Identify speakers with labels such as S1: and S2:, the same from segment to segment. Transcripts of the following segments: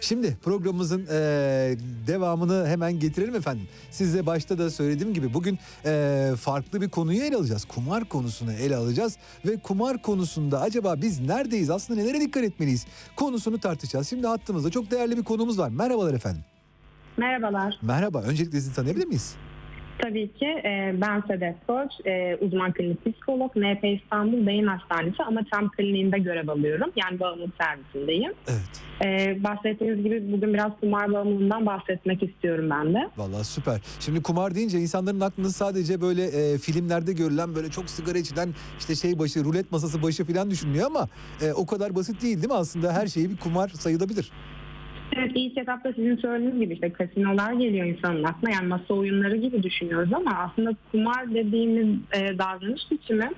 S1: Şimdi programımızın e, devamını hemen getirelim efendim. Size başta da söylediğim gibi bugün e, farklı bir konuyu ele alacağız. Kumar konusunu ele alacağız ve kumar konusunda acaba biz neredeyiz aslında nelere dikkat etmeliyiz konusunu tartışacağız. Şimdi hattımızda çok değerli bir konumuz var. Merhabalar efendim.
S2: Merhabalar.
S1: Merhaba. Öncelikle sizi tanıyabilir miyiz?
S2: Tabii ki e, ben Sedef Koç, e, uzman klinik psikolog, NP İstanbul Beyin Hastanesi ama tam kliniğinde görev alıyorum. Yani bağımlılık servisindeyim.
S1: Evet.
S2: E, bahsettiğiniz gibi bugün biraz kumar bağımlılığından bahsetmek istiyorum ben de.
S1: Vallahi süper. Şimdi kumar deyince insanların aklında sadece böyle e, filmlerde görülen böyle çok sigara içilen işte şey başı, rulet masası başı falan düşünülüyor ama e, o kadar basit değil değil mi? Aslında her şeyi bir kumar sayılabilir.
S2: Evet ilk etapta sizin söylediğiniz gibi işte kasinolar geliyor insanın aklına. Yani masa oyunları gibi düşünüyoruz ama aslında kumar dediğimiz e, davranış biçimi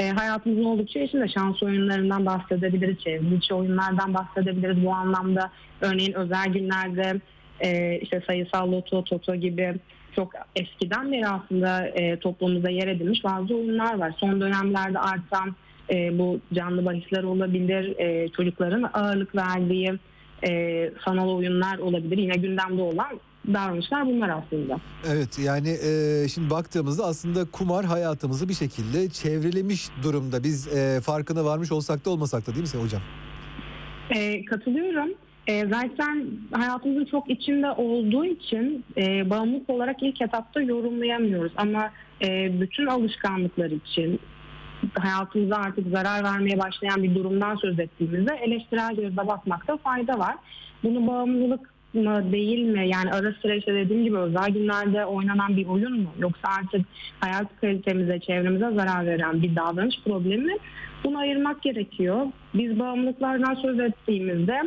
S2: e, hayatımızın oldukça içinde şans oyunlarından bahsedebiliriz, çevrimiçi oyunlardan bahsedebiliriz. Bu anlamda örneğin özel günlerde e, işte sayısal loto, toto gibi çok eskiden beri aslında e, toplumumuzda yer edilmiş bazı oyunlar var. Son dönemlerde artan e, bu canlı bahisler olabilir, e, çocukların ağırlık verdiği e, sanal oyunlar olabilir. Yine gündemde olan davranışlar bunlar aslında.
S1: Evet yani e, şimdi baktığımızda aslında kumar hayatımızı bir şekilde çevrelemiş durumda. Biz e, farkına varmış olsak da olmasak da değil mi sen hocam?
S2: E, katılıyorum. E, zaten hayatımızın çok içinde olduğu için e, bağımlılık olarak ilk etapta yorumlayamıyoruz. Ama e, bütün alışkanlıklar için hayatımıza artık zarar vermeye başlayan bir durumdan söz ettiğimizde eleştirel gözle bakmakta fayda var. Bunu bağımlılık mı değil mi? Yani ara sıra işte dediğim gibi özel günlerde oynanan bir oyun mu? Yoksa artık hayat kalitemize, çevremize zarar veren bir davranış problemi mi? Bunu ayırmak gerekiyor. Biz bağımlılıklardan söz ettiğimizde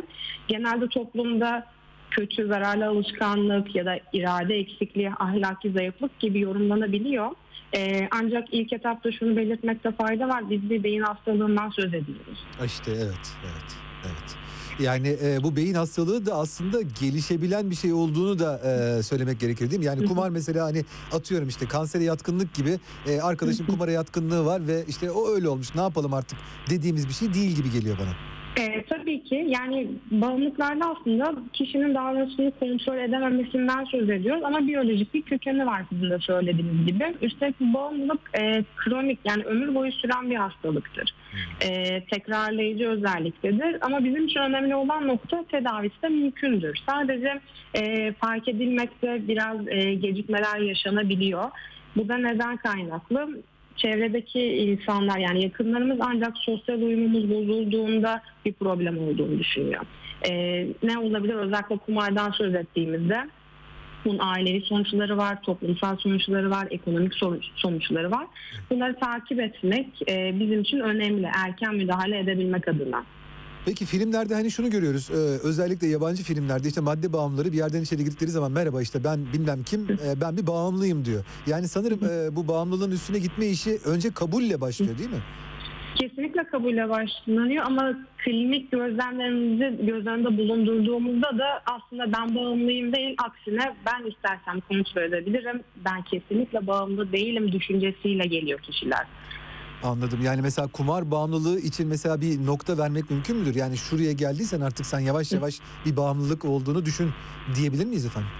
S2: genelde toplumda kötü, zararlı alışkanlık ya da irade eksikliği, ahlaki zayıflık gibi yorumlanabiliyor. Ee, ancak ilk etapta şunu belirtmekte fayda var. Biz bir beyin hastalığından söz ediyoruz.
S1: İşte evet, evet, evet. Yani e, bu beyin hastalığı da aslında gelişebilen bir şey olduğunu da e, söylemek gerekir değil mi? Yani kumar mesela hani atıyorum işte kansere yatkınlık gibi e, arkadaşım kumara yatkınlığı var ve işte o öyle olmuş ne yapalım artık dediğimiz bir şey değil gibi geliyor bana.
S2: E, tabii ki yani bağımlılıklarda aslında kişinin davranışını kontrol edememesinden söz ediyoruz ama biyolojik bir kökeni var sizin de söylediğiniz gibi. Üstelik bağımlılık e, kronik yani ömür boyu süren bir hastalıktır. E, tekrarlayıcı özelliktedir ama bizim için önemli olan nokta tedavisi de mümkündür. Sadece e, fark edilmekte biraz e, gecikmeler yaşanabiliyor. Bu da neden kaynaklı? çevredeki insanlar yani yakınlarımız ancak sosyal uyumumuz bozulduğunda bir problem olduğunu düşünüyor. Ee, ne olabilir özellikle kumardan söz ettiğimizde bunun ailevi sonuçları var, toplumsal sonuçları var, ekonomik sonuçları var. Bunları takip etmek e, bizim için önemli erken müdahale edebilmek adına.
S1: Peki filmlerde hani şunu görüyoruz e, özellikle yabancı filmlerde işte madde bağımlıları bir yerden içeri girdikleri zaman merhaba işte ben bilmem kim e, ben bir bağımlıyım diyor. Yani sanırım e, bu bağımlılığın üstüne gitme işi önce kabulle başlıyor değil mi?
S2: Kesinlikle kabulle başlanıyor ama klinik gözlemlerimizi göz bulundurduğumuzda da aslında ben bağımlıyım değil aksine ben istersem kontrol edebilirim. Ben kesinlikle bağımlı değilim düşüncesiyle geliyor kişiler.
S1: Anladım. Yani mesela kumar bağımlılığı için mesela bir nokta vermek mümkün müdür? Yani şuraya geldiysen artık sen yavaş yavaş bir bağımlılık olduğunu düşün diyebilir miyiz efendim?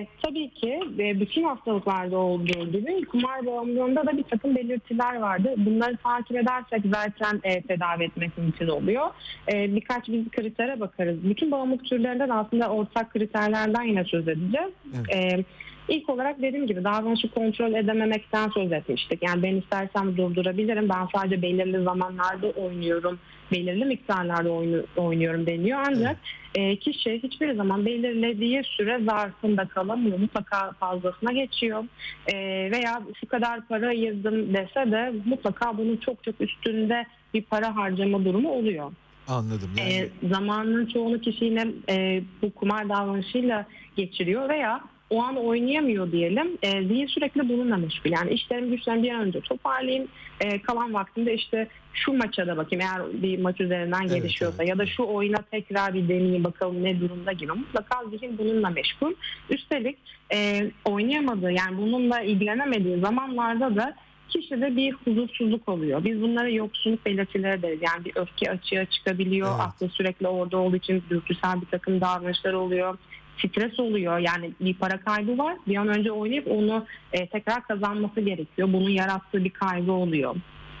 S2: E, tabii ki e, bütün hastalıklarda olduğu gibi kumar bağımlılığında da bir takım belirtiler vardı. Bunları takip edersek zaten e, tedavi etmek mümkün oluyor. E, birkaç biz kritere bakarız. Bütün bağımlılık türlerinden aslında ortak kriterlerden yine söz edeceğiz. Evet. E, İlk olarak dediğim gibi davranışı kontrol edememekten söz etmiştik. Yani ben istersem durdurabilirim. Ben sadece belirli zamanlarda oynuyorum. Belirli miktarlarda oynuyorum deniyor. Ancak e, kişi hiçbir zaman belirlediği süre zarfında kalamıyor. Mutlaka fazlasına geçiyor. E, veya şu kadar para ayırdım dese de mutlaka bunun çok çok üstünde bir para harcama durumu oluyor.
S1: Anladım. Yani...
S2: E, zamanının çoğunu kişi yine e, bu kumar davranışıyla geçiriyor veya o an oynayamıyor diyelim. E, zihin sürekli bununla meşgul. Yani işlerim güçlerim bir an önce toparlayayım. E, kalan vaktimde işte şu maça da bakayım eğer bir maç üzerinden evet, gelişiyorsa evet. ya da şu oyuna tekrar bir deneyeyim bakalım ne durumda gibi. Mutlaka zihin bununla meşgul. Üstelik e, oynayamadığı yani bununla ilgilenemediği zamanlarda da kişide bir huzursuzluk oluyor. Biz bunlara yoksunluk belirtileri deriz. Yani bir öfke açığa çıkabiliyor.
S1: Evet.
S2: Aklı sürekli orada olduğu için dürtüsel bir takım davranışlar oluyor. Stres oluyor. Yani bir para kaybı var. Bir an önce oynayıp onu e, tekrar kazanması gerekiyor. Bunun yarattığı bir kaygı oluyor.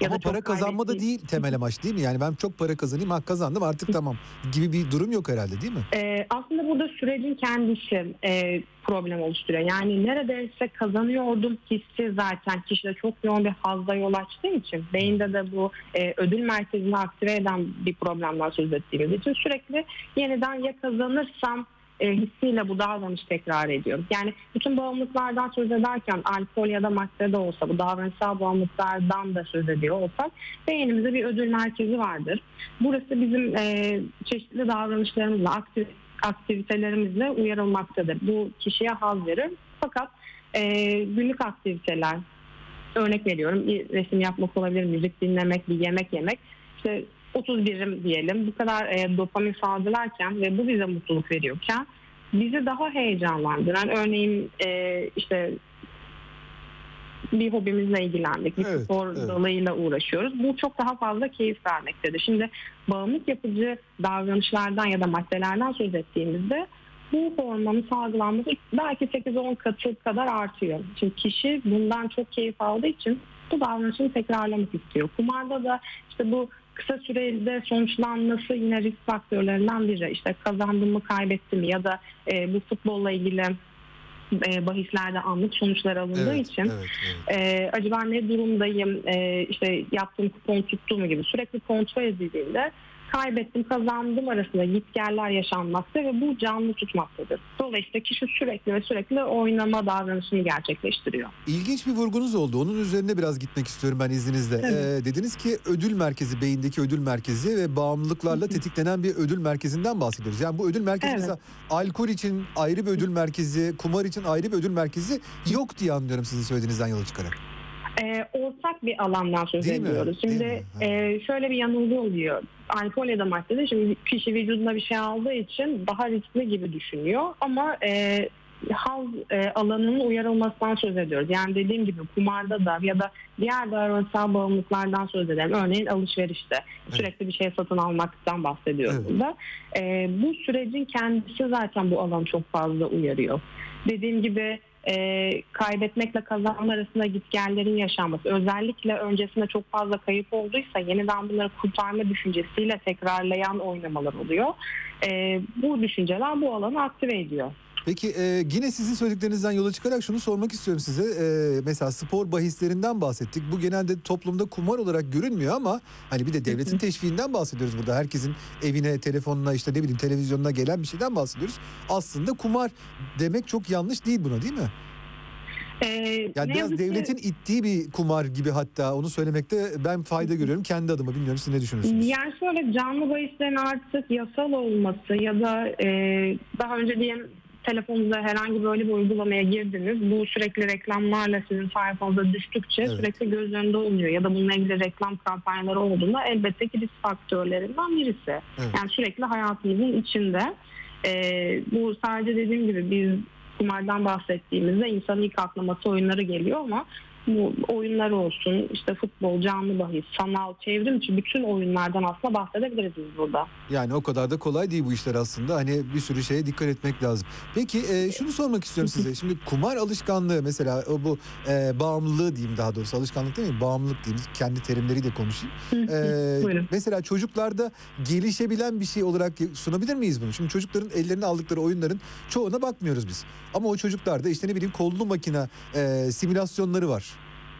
S1: Ama
S2: çok
S1: para kazanma da değil temel amaç değil mi? Yani ben çok para kazanayım, ha kazandım artık tamam gibi bir durum yok herhalde değil mi?
S2: Ee, aslında burada sürecin kendisi e, problem oluşturuyor. Yani neredeyse kazanıyordum hissi zaten kişide çok yoğun bir hazda yol açtığı için beyinde de bu e, ödül merkezini aktive eden bir problemden söz ettiğimiz için sürekli yeniden ya kazanırsam e, hissiyle bu davranış tekrar ediyor. Yani bütün bağımlılıklardan söz ederken alkol ya da madde de olsa bu davranışsal bağımlılıklardan da söz ediyor olsak beynimizde bir ödül merkezi vardır. Burası bizim e, çeşitli davranışlarımızla, aktif, aktivitelerimizle uyarılmaktadır. Bu kişiye haz verir. Fakat e, günlük aktiviteler, örnek veriyorum resim yapmak olabilir, müzik dinlemek, bir yemek yemek. İşte 30 birim diyelim bu kadar e, dopamin salgılarken ve bu bize mutluluk veriyorken bizi daha heyecanlandıran örneğin e, işte bir hobimizle ilgilendik, bir
S1: Evet,
S2: spor
S1: evet.
S2: dalıyla uğraşıyoruz. Bu çok daha fazla keyif vermektedir. Şimdi bağımlılık yapıcı davranışlardan ya da maddelerden söz ettiğimizde bu hormonun salgılanması belki 8-10 katı kadar artıyor. Şimdi kişi bundan çok keyif aldığı için bu davranışını tekrarlamak istiyor. Kumarda da işte bu kısa sürede sonuçlanması yine risk faktörlerinden biri. İşte kazandım mı kaybettim mi ya da e, bu futbolla ilgili e, bahislerde anlık sonuçlar alındığı
S1: Evet,
S2: için
S1: evet, evet.
S2: e, acaba ne durumdayım e, işte yaptığım kupon tuttu mu gibi sürekli kontrol edildiğinde kaybettim kazandım arasında gitgeller yaşanmakta ve bu canlı tutmaktadır. Dolayısıyla kişi sürekli ve sürekli oynama davranışını gerçekleştiriyor.
S1: İlginç bir vurgunuz oldu. Onun üzerine biraz gitmek istiyorum ben izninizle. Ee, dediniz ki ödül merkezi, beyindeki ödül merkezi ve bağımlılıklarla tetiklenen bir ödül merkezinden bahsediyoruz. Yani bu ödül merkezi
S2: Evet.
S1: mesela alkol için ayrı bir ödül merkezi, kumar için ayrı bir ödül merkezi yok diye anlıyorum sizin söylediğinizden yola çıkarak.
S2: E, ortak bir alandan söz
S1: Değil mi?
S2: ediyoruz.
S1: Değil
S2: Şimdi
S1: mi?
S2: E, şöyle bir yanılgı oluyor. Alkol ya da maddede şimdi kişi vücuduna bir şey aldığı için daha riskli gibi düşünüyor ama e, haz e, alanının uyarılmasından söz ediyoruz. Yani dediğim gibi kumarda da ya da diğer davranışsal bağımlılıklardan söz edelim. Örneğin alışverişte sürekli bir şey satın almaktan bahsediyoruz
S1: Evet.
S2: burada. E, bu sürecin kendisi zaten bu alanı çok fazla uyarıyor. Dediğim gibi e, kaybetmekle kazanma arasında gitgellerin yaşanması. Özellikle öncesinde çok fazla kayıp olduysa yeniden bunları kurtarma düşüncesiyle tekrarlayan oynamalar oluyor. E, bu düşünceler bu alanı aktive ediyor.
S1: Peki e, yine sizin söylediklerinizden yola çıkarak şunu sormak istiyorum size. E, mesela spor bahislerinden bahsettik. Bu genelde toplumda kumar olarak görünmüyor ama hani bir de devletin teşviğinden bahsediyoruz burada. Herkesin evine, telefonuna işte ne bileyim televizyonuna gelen bir şeyden bahsediyoruz. Aslında kumar demek çok yanlış değil buna değil mi?
S2: E,
S1: Yani biraz
S2: yazık ki-
S1: devletin ittiği bir kumar gibi hatta onu söylemekte ben fayda görüyorum kendi adıma. Bilmiyorum siz ne düşünüyorsunuz?
S2: Yani şöyle canlı bahislerin artık yasal olması ya da e, daha önce diyelim telefonunuzda herhangi böyle bir uygulamaya girdiniz. Bu sürekli reklamlarla sizin sayfanıza düştükçe
S1: Evet.
S2: sürekli göz önünde oluyor. Ya da bununla ilgili reklam kampanyaları olduğunda elbette ki risk faktörlerinden birisi.
S1: Evet.
S2: Yani sürekli hayatımızın içinde. E, bu sadece dediğim gibi biz kumardan bahsettiğimizde insanın ilk aklı masa oyunları geliyor ama bu oyunlar olsun, işte futbol, canlı bahis, sanal, çevrim içi bütün oyunlardan aslında bahsedebiliriz biz burada.
S1: Yani o kadar da kolay değil bu işler aslında. Hani bir sürü şeye dikkat etmek lazım. Peki e, şunu sormak istiyorum size. Şimdi kumar alışkanlığı mesela bu e, bağımlılığı diyeyim daha doğrusu alışkanlık değil mi? Bağımlılık diyeyim. Kendi terimleriyle konuşayım. E, mesela çocuklarda gelişebilen bir şey olarak sunabilir miyiz bunu? Şimdi çocukların ellerine aldıkları oyunların çoğuna bakmıyoruz biz. Ama o çocuklarda işte ne bileyim kollu makine e, simülasyonları var.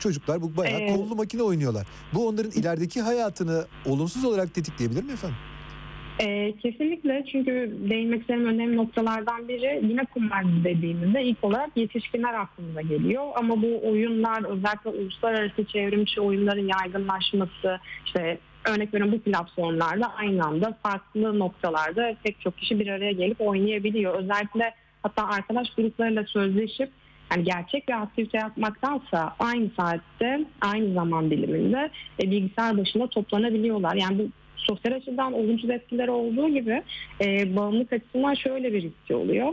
S1: Çocuklar bu bayağı
S2: Evet.
S1: kollu makine oynuyorlar. Bu onların ilerideki hayatını olumsuz olarak tetikleyebilir mi efendim?
S2: Ee, kesinlikle çünkü değinmek istediğim önemli noktalardan biri yine kumar dediğimizde ilk olarak yetişkinler aklımıza geliyor. Ama bu oyunlar özellikle uluslararası çevrimçi oyunların yaygınlaşması işte örnek veriyorum bu platformlarda aynı anda farklı noktalarda pek çok kişi bir araya gelip oynayabiliyor. Özellikle hatta arkadaş gruplarıyla sözleşip yani gerçek bir aktivite yapmaktansa aynı saatte aynı zaman diliminde e, bilgisayar başında toplanabiliyorlar. Yani bu sosyal açıdan olumsuz etkileri olduğu gibi e, bağımlılık açısından şöyle bir riski oluyor.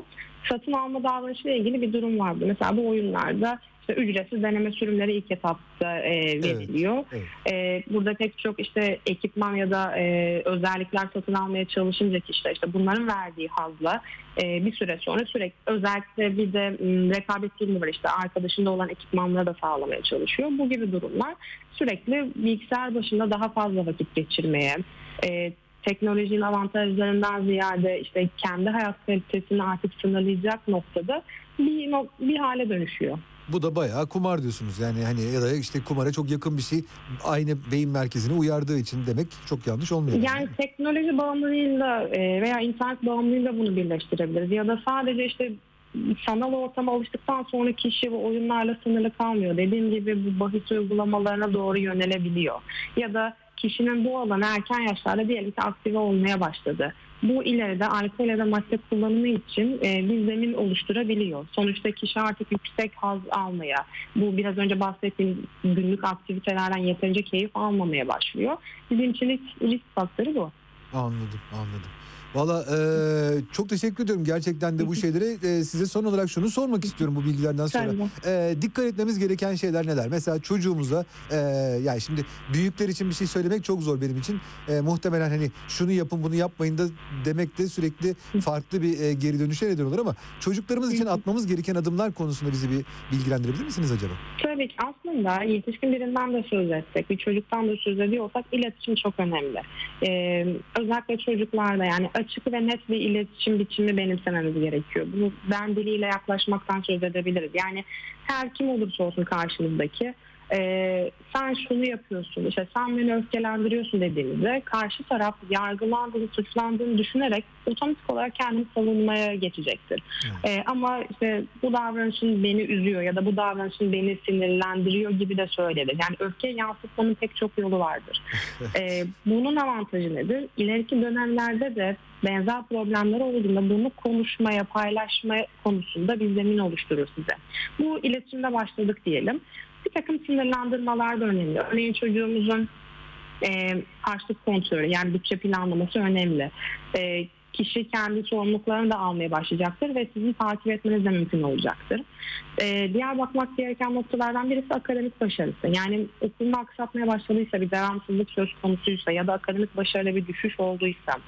S2: satın alma davranışıyla ilgili bir durum vardı. Mesela bu oyunlarda işte ücretsiz deneme sürümleri ilk etapta e, veriliyor.
S1: Evet.
S2: E, burada pek çok işte ekipman ya da e, özellikler satın almaya çalışınca kişiler işte bunların verdiği hazla e, bir süre sonra sürekli özellikle bir de m, rekabet durumu var işte arkadaşında olan ekipmanları da sağlamaya çalışıyor. Bu gibi durumlar sürekli bilgisayar başında daha fazla vakit geçirmeye, e, teknolojinin avantajlarından ziyade işte kendi hayat kalitesini artık sınırlayacak noktada bir, bir hale dönüşüyor.
S1: Bu da bayağı kumar diyorsunuz. Yani hani ya da işte kumara çok yakın bir şey aynı beyin merkezini uyardığı için demek çok yanlış olmuyor.
S2: Yani teknoloji bağımlılığıyla e, veya internet bağımlılığıyla bunu birleştirebiliriz. Ya da sadece işte sanal ortama alıştıktan sonra kişi bu oyunlarla sınırlı kalmıyor. Dediğim gibi bu bahis uygulamalarına doğru yönelebiliyor. Ya da kişinin bu alana erken yaşlarda diyelim ki aktive olmaya başladı. Bu ileride alkol ya da madde kullanımı için e, bir zemin oluşturabiliyor. Sonuçta kişi artık yüksek haz almaya, bu biraz önce bahsettiğim günlük aktivitelerden yeterince keyif almamaya başlıyor. Bizim için risk, faktörü bu.
S1: Anladım, anladım. Valla eee, çok teşekkür ediyorum gerçekten de bu şeylere. Eee, size son olarak şunu sormak istiyorum bu bilgilerden sonra. Eee, dikkat etmemiz gereken şeyler neler? Mesela çocuğumuza eee, yani şimdi büyükler için bir şey söylemek çok zor benim için. Eee, muhtemelen hani şunu yapın bunu yapmayın da demek de sürekli farklı bir eee, geri dönüşe neden olur ama çocuklarımız için atmamız gereken adımlar konusunda bizi bir bilgilendirebilir misiniz acaba?
S2: Tabii ki aslında yetişkin birinden de söz etsek, bir çocuktan da söz ediyorsak iletişim çok önemli. Ee, özellikle çocuklarda yani açık ve net bir iletişim biçimi benimsememiz gerekiyor. Bunu ben diliyle yaklaşmaktan söz edebiliriz. Yani her kim olursa olsun karşımızdaki e, sen şunu yapıyorsun, işte sen beni öfkelendiriyorsun dediğimizde karşı taraf yargılandığını, suçlandığını düşünerek otomatik olarak kendini savunmaya geçecektir. Ee, ama işte bu davranışın beni üzüyor ya da bu davranışın beni sinirlendiriyor gibi de söylenir. Yani öfke yansıtmanın pek çok yolu vardır. Ee, bunun avantajı nedir? İleriki dönemlerde de benzer problemler olduğunda bunu konuşmaya, paylaşma konusunda bir zemin oluşturur size. Bu iletişimde başladık diyelim. Bir takım sınırlandırmalar da önemli. Örneğin çocuğumuzun e, harçlık kontrolü yani bütçe planlaması önemli. E, kişi kendi sorumluluklarını da almaya başlayacaktır ve sizin takip etmeniz de mümkün olacaktır. Ee, diğer bakmak gereken noktalardan birisi akademik başarısı. Yani okulunu aksatmaya başladıysa, bir devamsızlık söz konusuysa ya da akademik başarıda bir düşüş olduysa,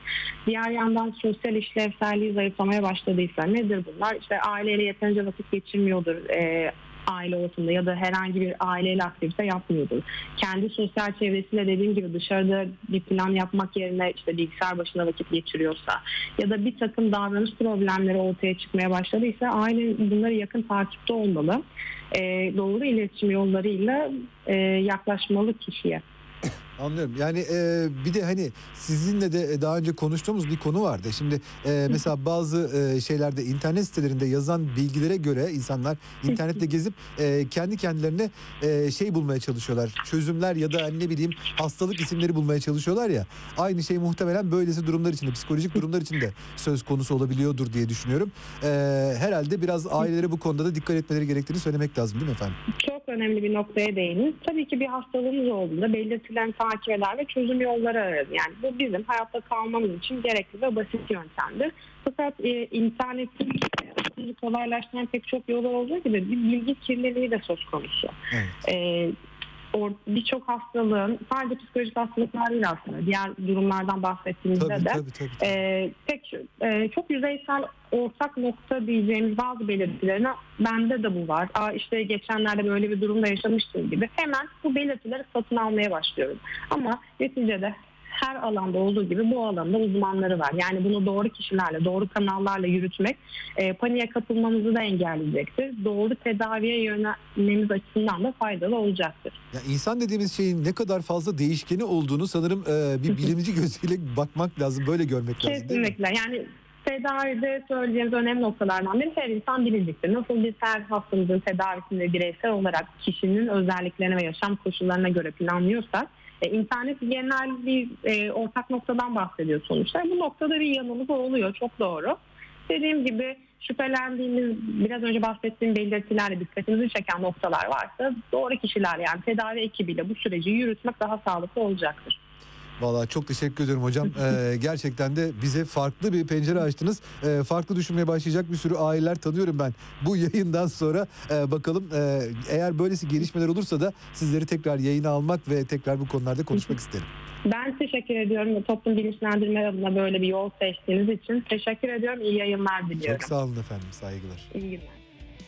S2: diğer yandan sosyal işlevselliği zayıflamaya başladıysa nedir bunlar? İşte aileyle yeterince vakit geçirmiyordur, e, aile ortamında ya da herhangi bir aileyle aktivite yapmıyordur. Kendi sosyal çevresiyle dediğim gibi dışarıda bir plan yapmak yerine işte bilgisayar başında vakit geçiriyorsa ya da bir takım davranış problemleri ortaya çıkmaya başladıysa aile bunları yakın takipte olmalı. Ee, doğru iletişim yollarıyla e, yaklaşmalı kişiye.
S1: Anlıyorum. Yani e, bir de hani sizinle de daha önce konuştuğumuz bir konu vardı. Şimdi e, mesela bazı e, şeylerde internet sitelerinde yazan bilgilere göre insanlar internette gezip e, kendi kendilerine e, şey bulmaya çalışıyorlar. Çözümler ya da hani ne bileyim hastalık isimleri bulmaya çalışıyorlar ya. Aynı şey muhtemelen böylesi durumlar için de psikolojik durumlar için de söz konusu olabiliyordur diye düşünüyorum. E, herhalde biraz ailelere bu konuda da dikkat etmeleri gerektiğini söylemek lazım değil mi efendim?
S2: Çok önemli bir noktaya değindiniz. Tabii ki bir hastalığımız olduğunda belirtilen takip eder ve çözüm yolları ararız. Yani bu bizim hayatta kalmamız için gerekli ve basit yöntemdir. Fakat e, internetin e, kolaylaştıran pek çok yolu olduğu gibi bir bilgi kirliliği de söz konusu.
S1: Evet.
S2: E, birçok hastalığın sadece psikolojik hastalıklar değil aslında diğer durumlardan bahsettiğimizde
S1: Tabii,
S2: de
S1: tabii, tabii, tabii.
S2: e, pek e, çok yüzeysel ortak nokta diyeceğimiz bazı belirtilerine bende de bu var. Aa, işte geçenlerde böyle bir durumda yaşamıştım gibi hemen bu belirtileri satın almaya başlıyorum. Ama neticede her alanda olduğu gibi bu alanda uzmanları var. Yani bunu doğru kişilerle, doğru kanallarla yürütmek e, paniğe kapılmamızı da engelleyecektir. Doğru tedaviye yönelmemiz açısından da faydalı olacaktır.
S1: Ya insan dediğimiz şeyin ne kadar fazla değişkeni olduğunu sanırım e, bir bilimci gözüyle bakmak lazım, böyle görmek lazım?
S2: Kesinlikle. Yani tedavide söyleyeceğimiz önemli noktalardan biri her insan bilinecektir. Nasıl bir her hastamızın tedavisini bireysel olarak kişinin özelliklerine ve yaşam koşullarına göre planlıyorsak e, internet genel bir e, ortak noktadan bahsediyor sonuçta. Bu noktada bir yanılgı oluyor. Çok doğru. Dediğim gibi şüphelendiğimiz biraz önce bahsettiğim belirtilerle dikkatimizi çeken noktalar varsa doğru kişiler yani tedavi ekibiyle bu süreci yürütmek daha sağlıklı olacaktır.
S1: Vallahi çok teşekkür ediyorum hocam. Ee, gerçekten de bize farklı bir pencere açtınız. Ee, farklı düşünmeye başlayacak bir sürü aileler tanıyorum ben. Bu yayından sonra e, bakalım e, eğer böylesi gelişmeler olursa da sizleri tekrar yayına almak ve tekrar bu konularda konuşmak isterim.
S2: Ben teşekkür ediyorum. Toplum bilinçlendirme adına böyle bir yol seçtiğiniz için teşekkür ediyorum. İyi yayınlar diliyorum.
S1: Çok sağ olun efendim. Saygılar.
S2: İyi günler.